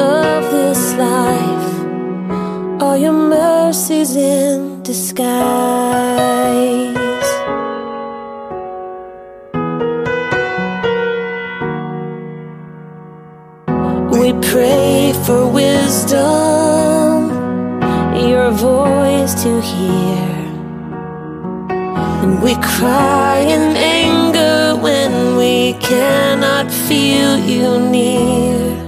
of this life are your mercies in disguise? We pray for wisdom, your voice to hear. And we cry in anger when we cannot feel you near.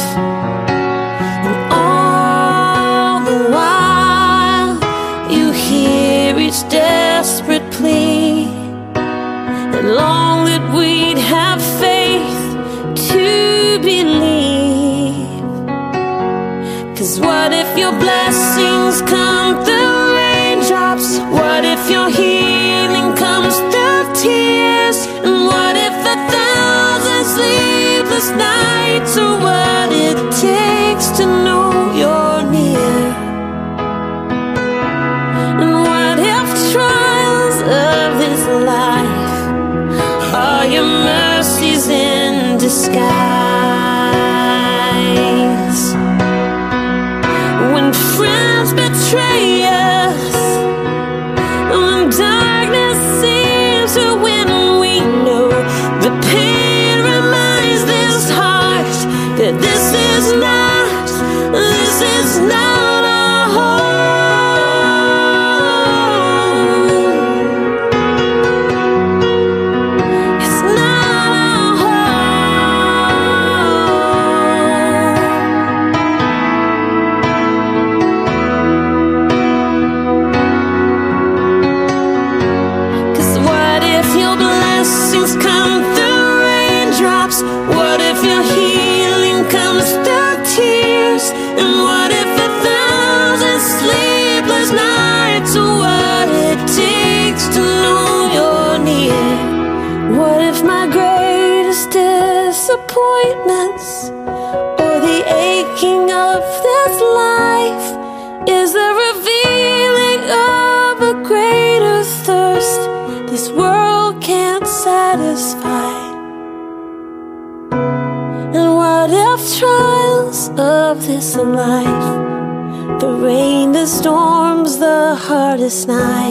Disguise? When friends betray the hardest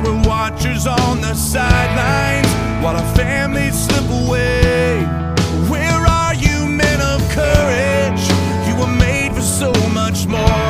Now we're watchers on the sidelines while our families slip away. Where are you, men of courage? You were made for so much more.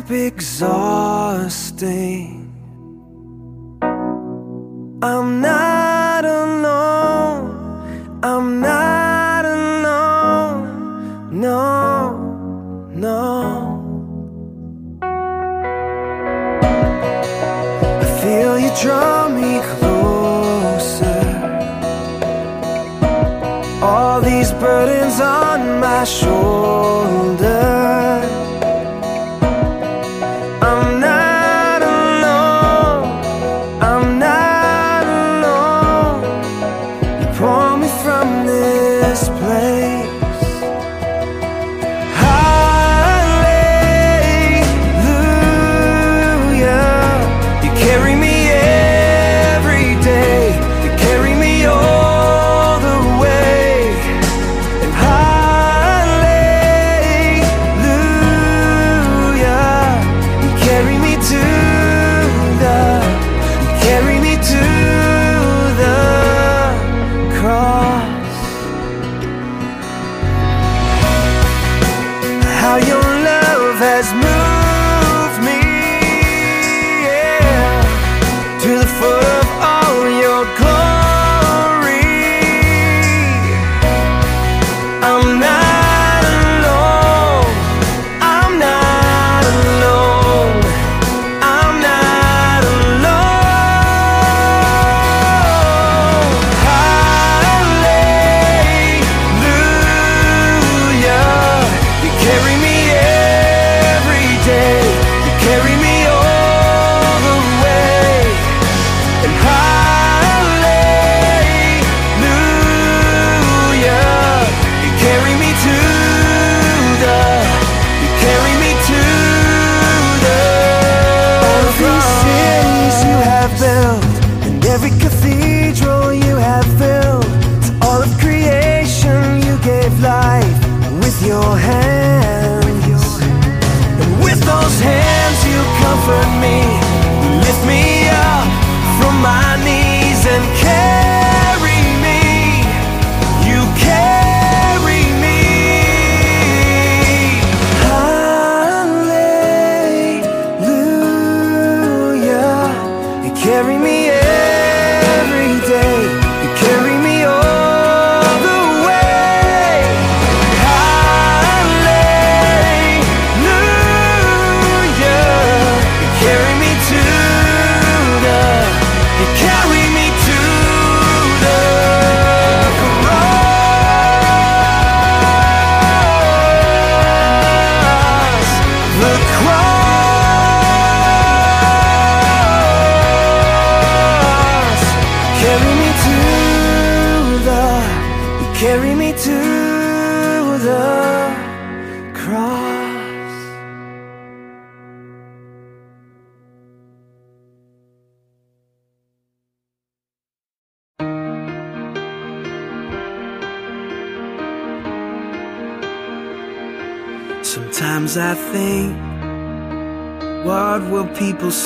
Step exhausting, I'm not alone. I'm not alone. No, no. I feel you draw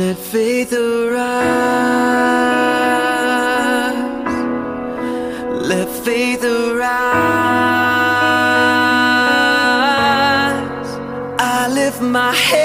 let faith arise. Let faith arise. I lift my head.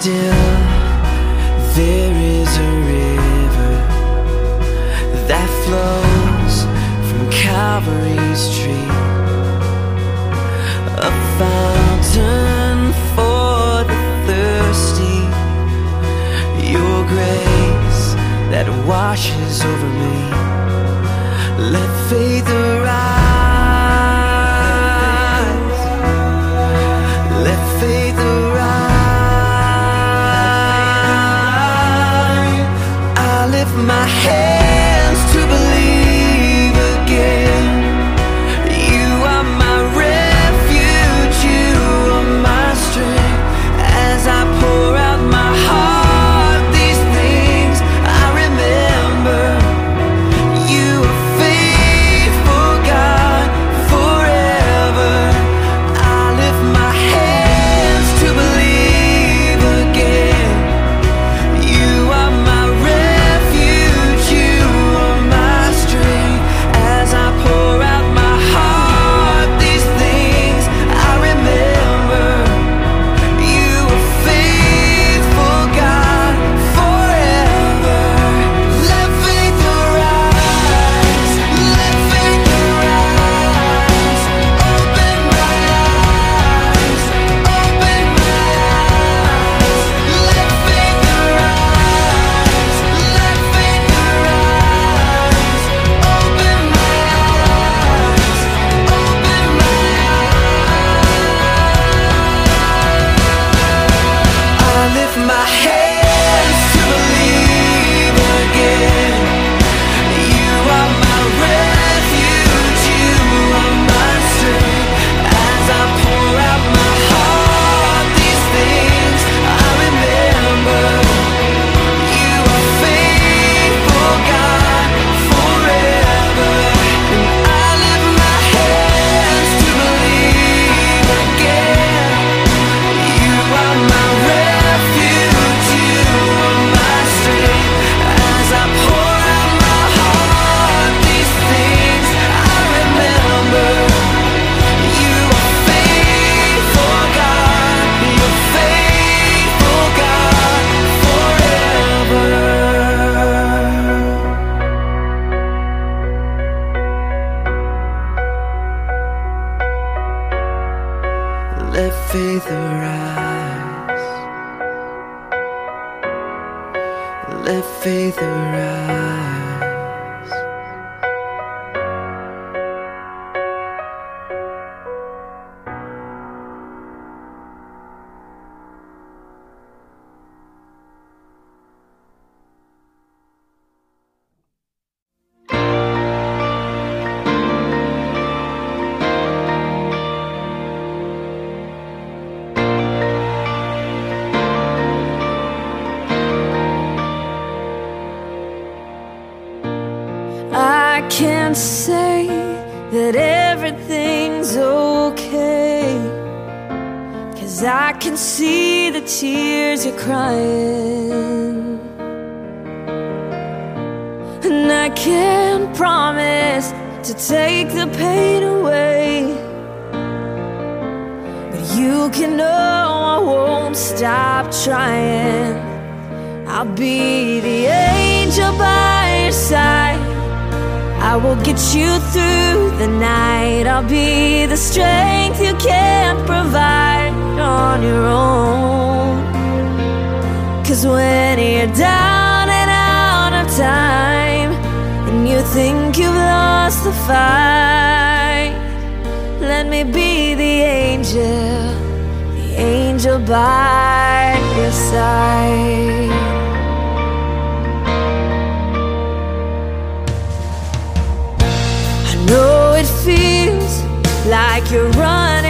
still there is a river that flows from Calvary's tree a fountain for the thirsty. Your grace that washes over me. Let faith arise. Cause when you're down and out of time And you think you've lost the fight Let me be the angel The angel by your side. I know it feels like you're running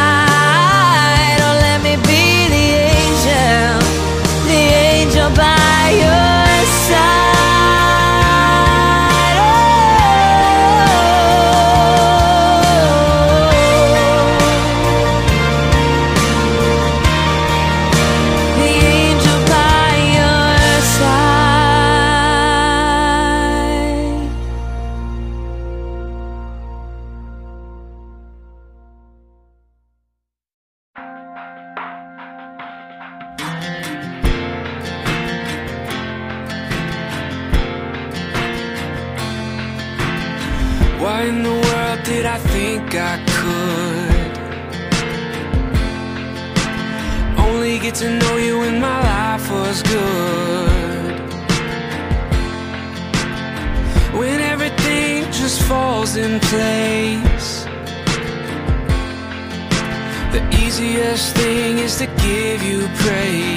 give you praise.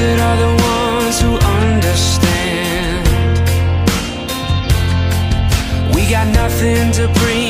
Blessed are the ones who understand. We got nothing to bring.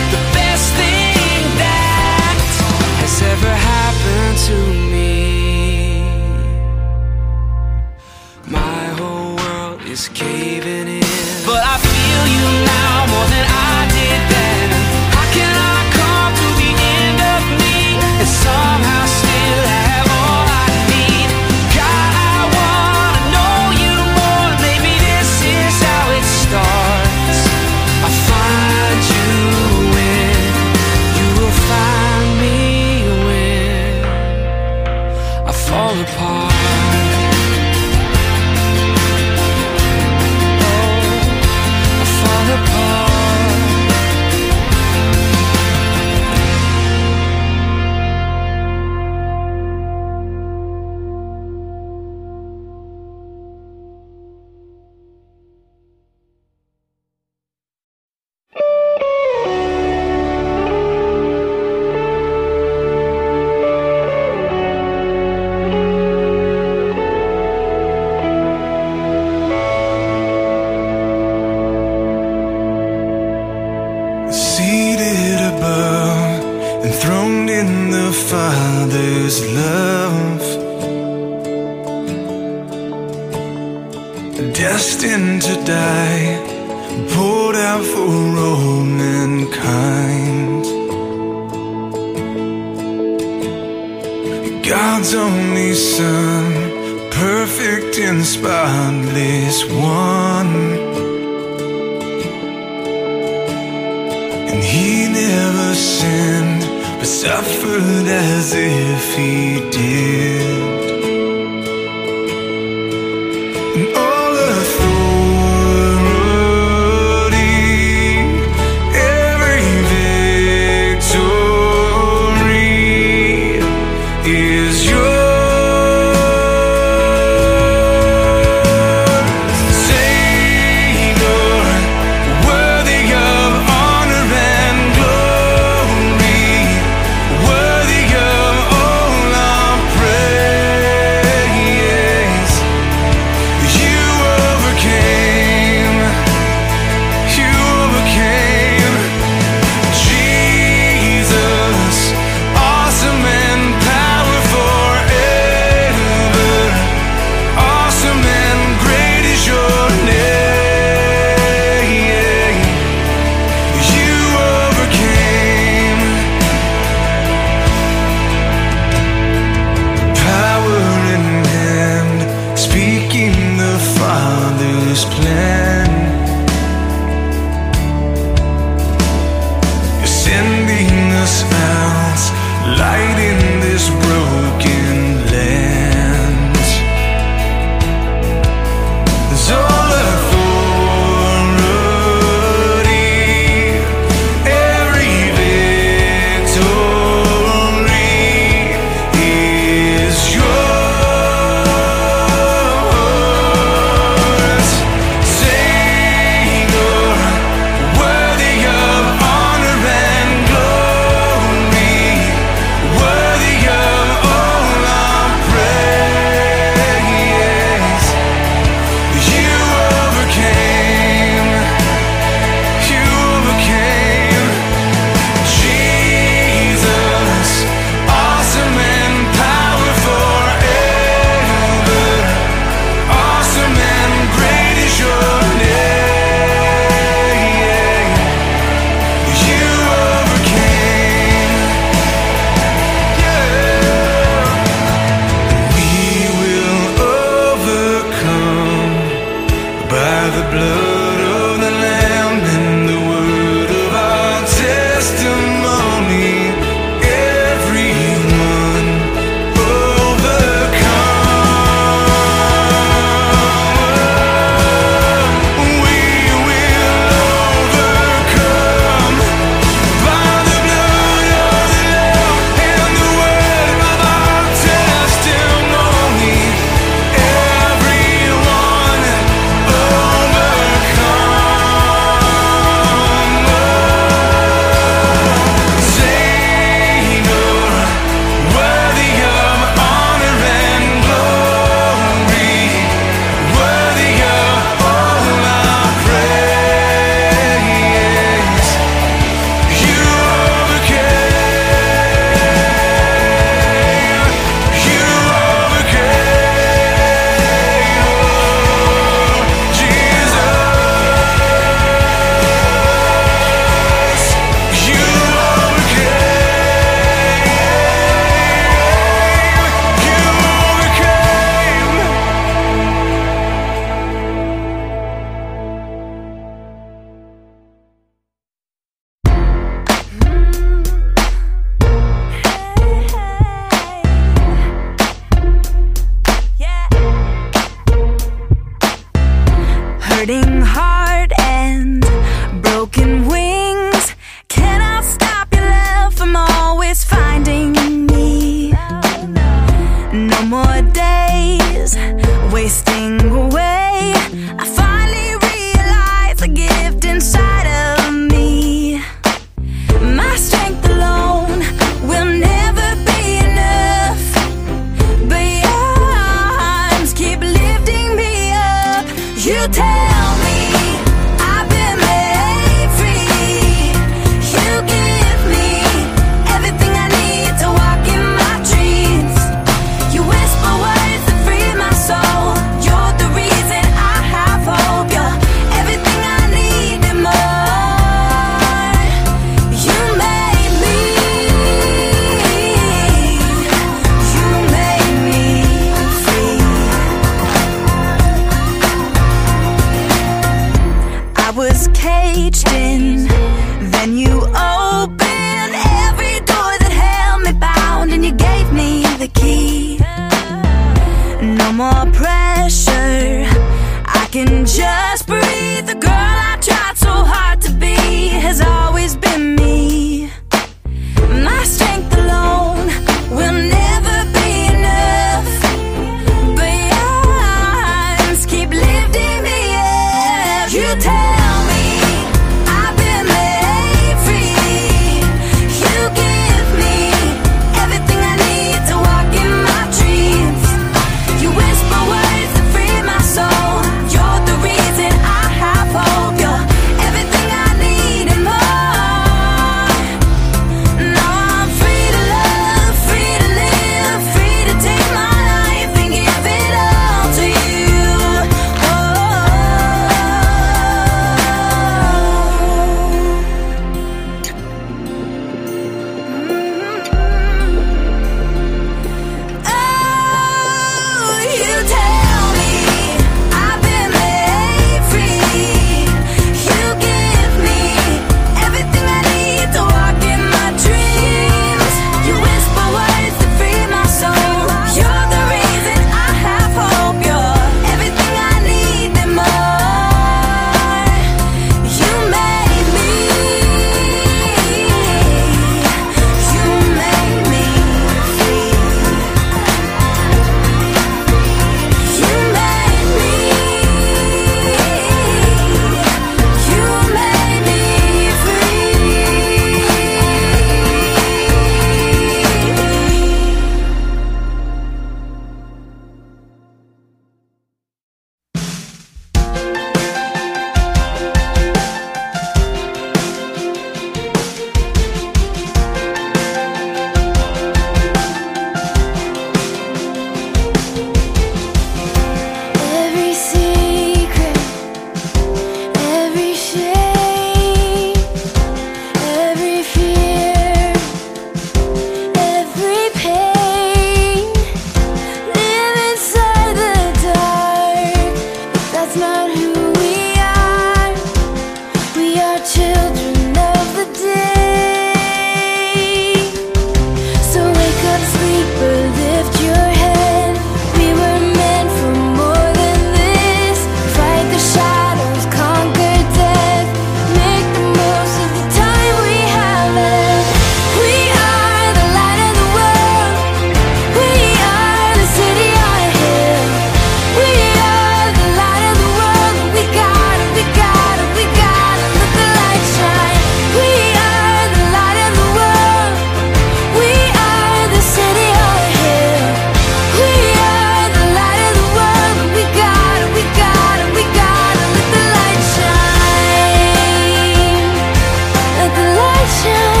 The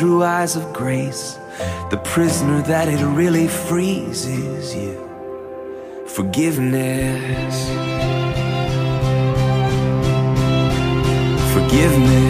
through eyes of grace, the prisoner that it really frees is you. Forgiveness. Forgiveness.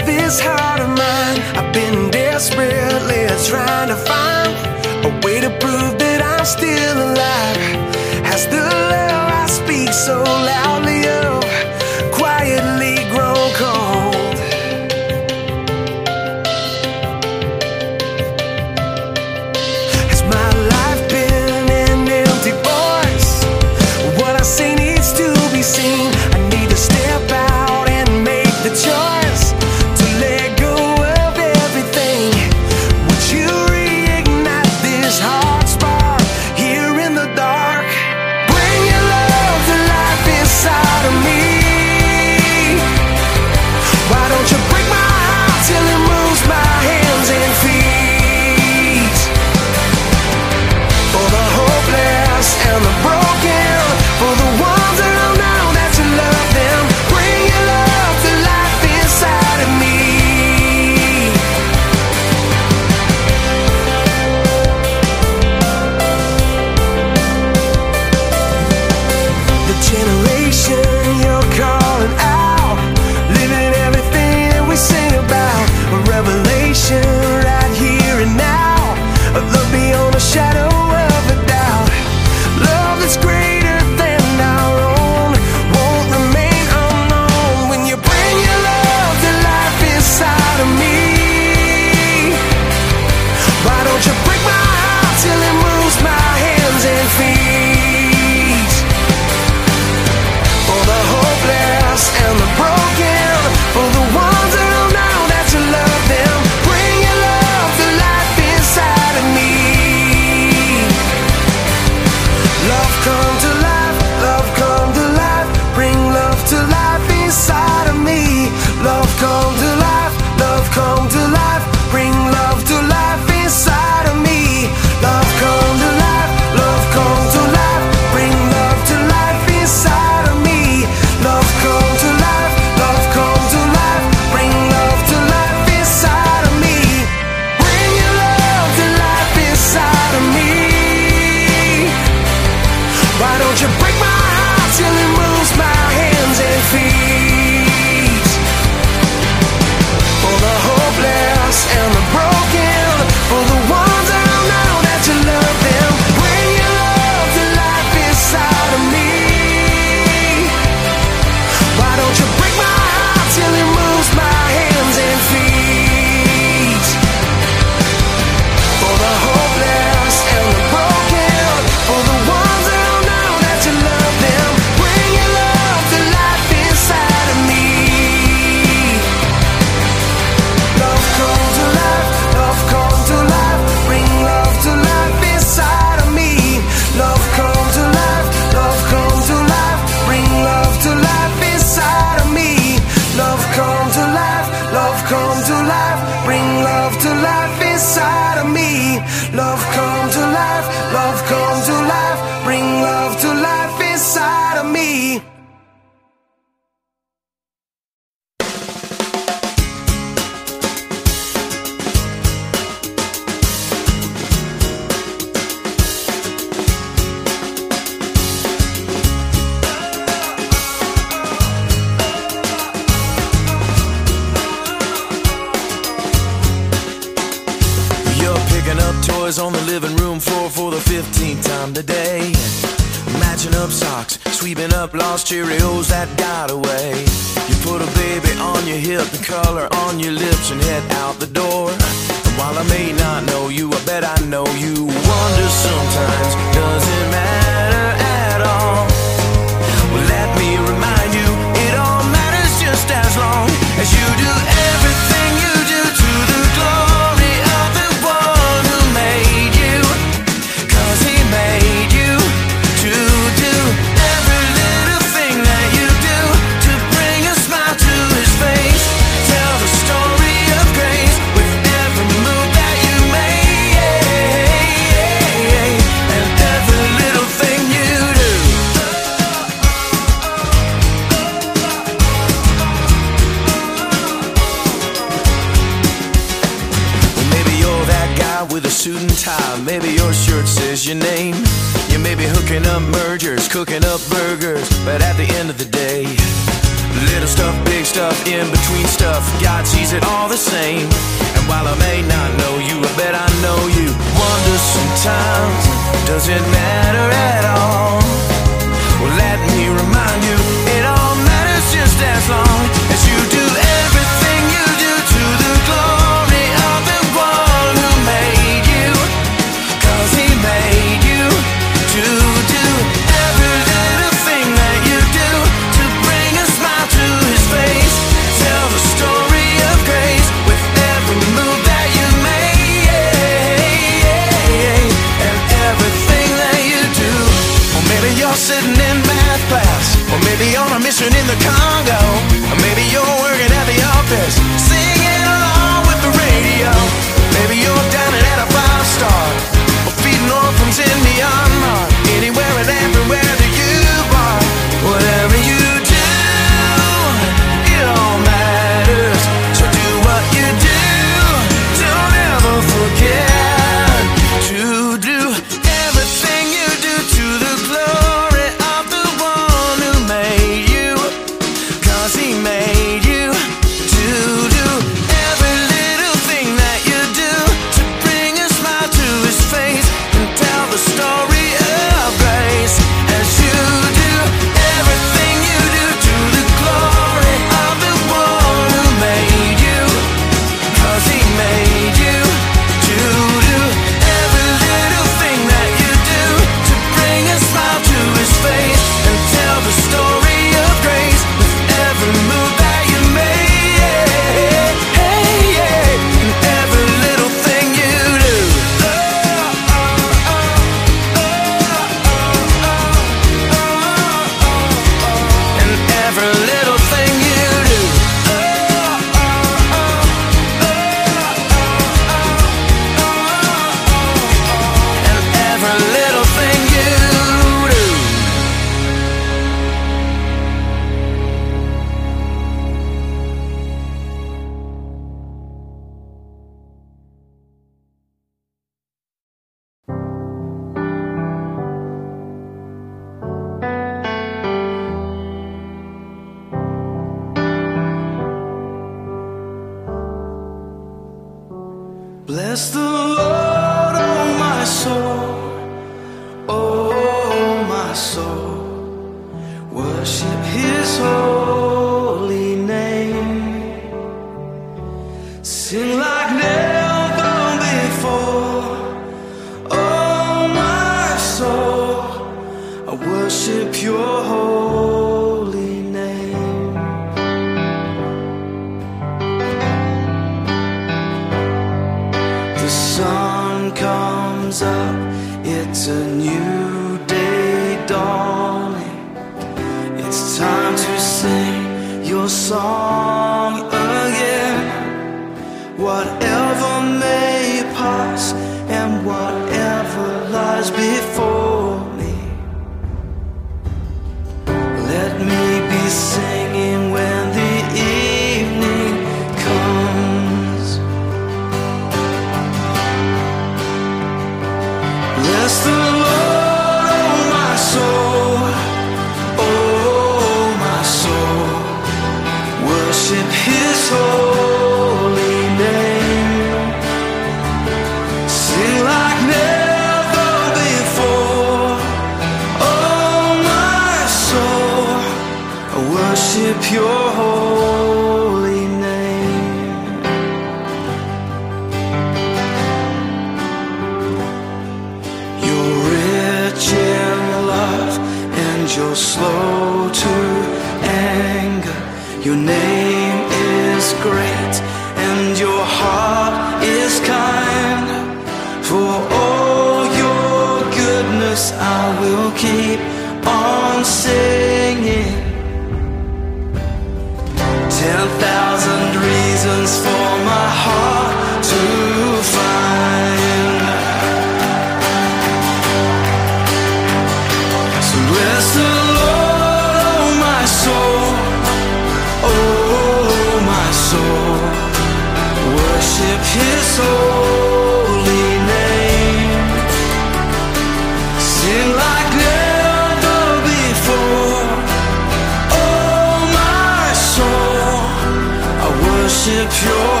Worship your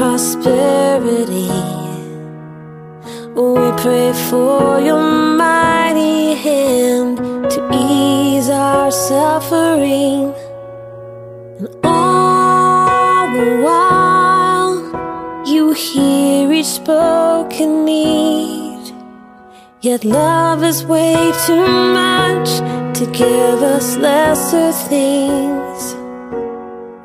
prosperity. We pray for your mighty hand to ease our suffering. And all the while, you hear each spoken need. Yet love is way too much to give us lesser things.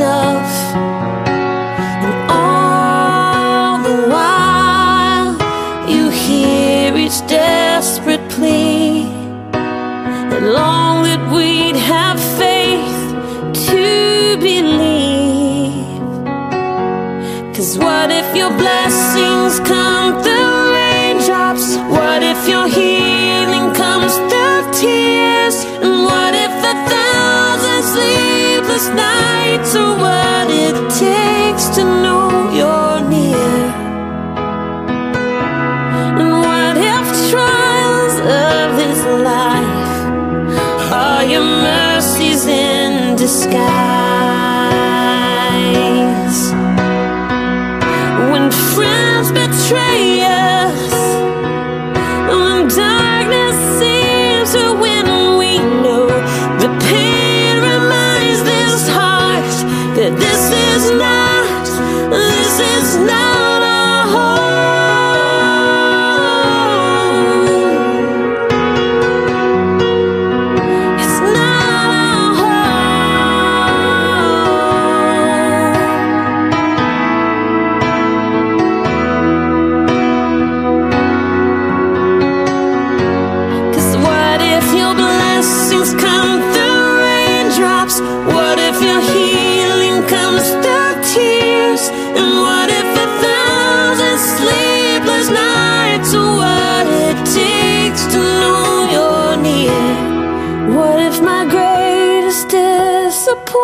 enough. train.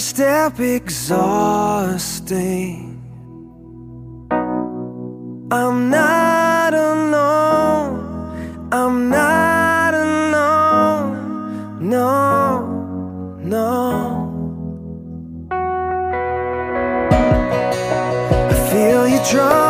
every step exhausting. I'm not alone, I'm not alone, no, no. I feel you draw.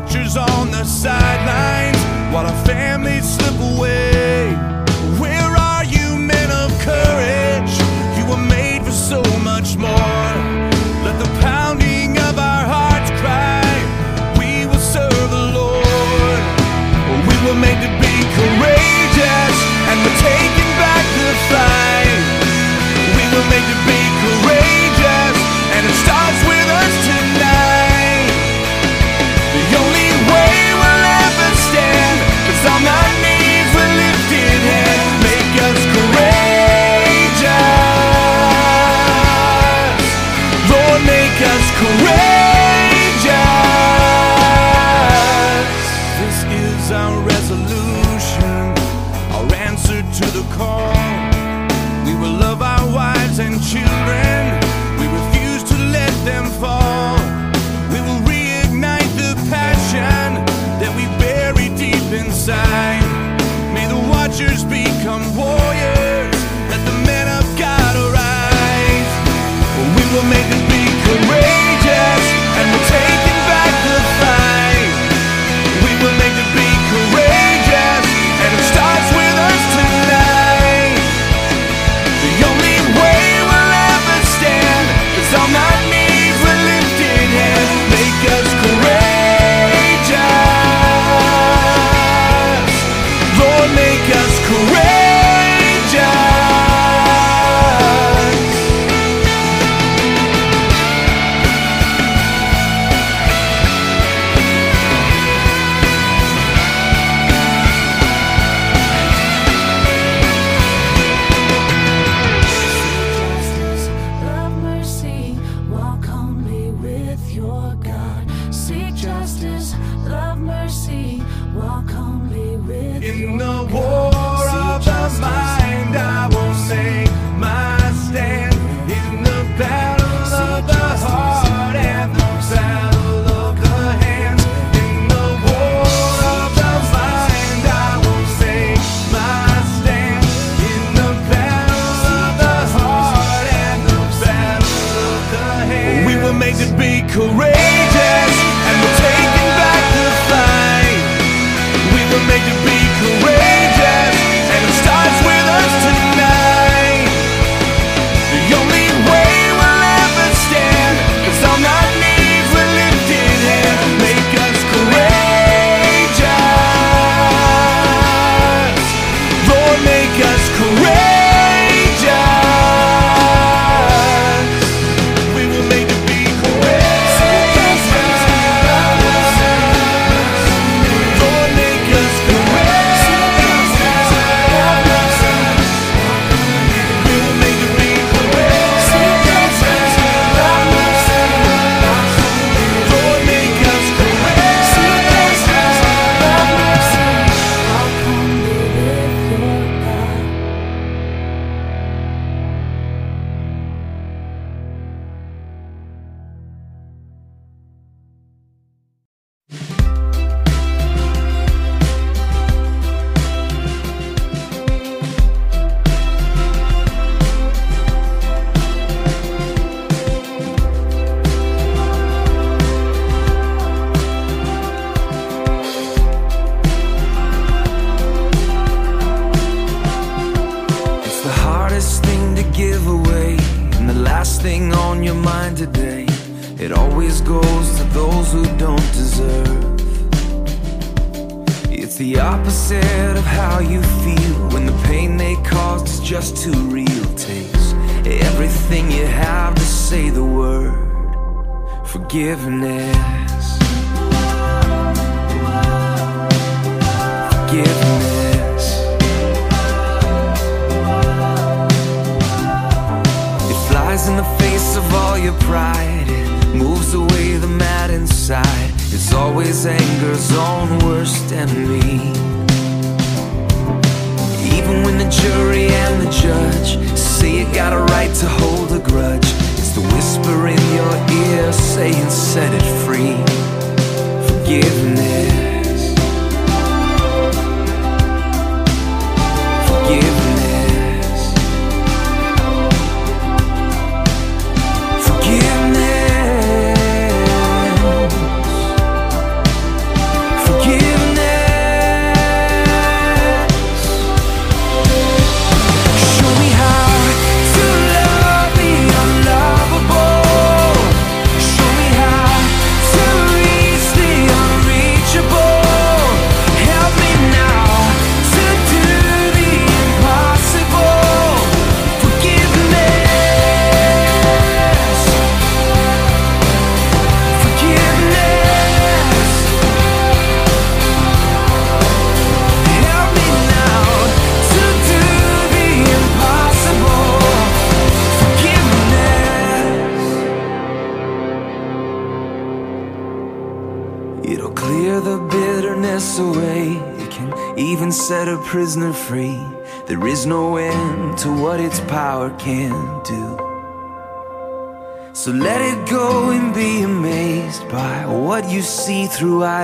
watchers on the sidelines while our families slip away.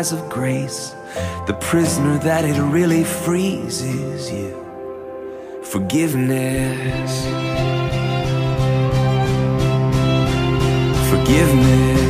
of grace. The prisoner that it really frees is you. Forgiveness. Forgiveness.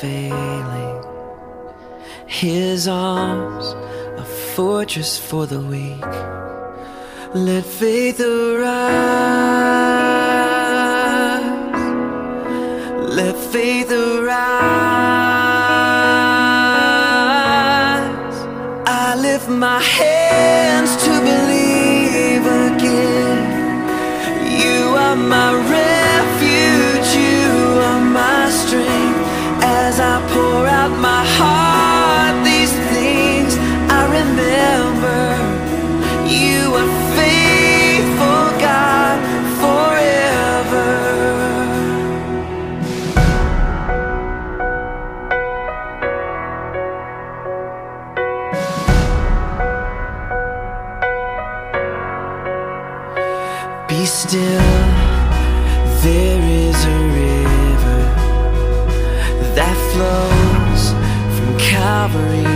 failing. His arms, a fortress for the weak. Let faith arise. Let faith arise. I lift my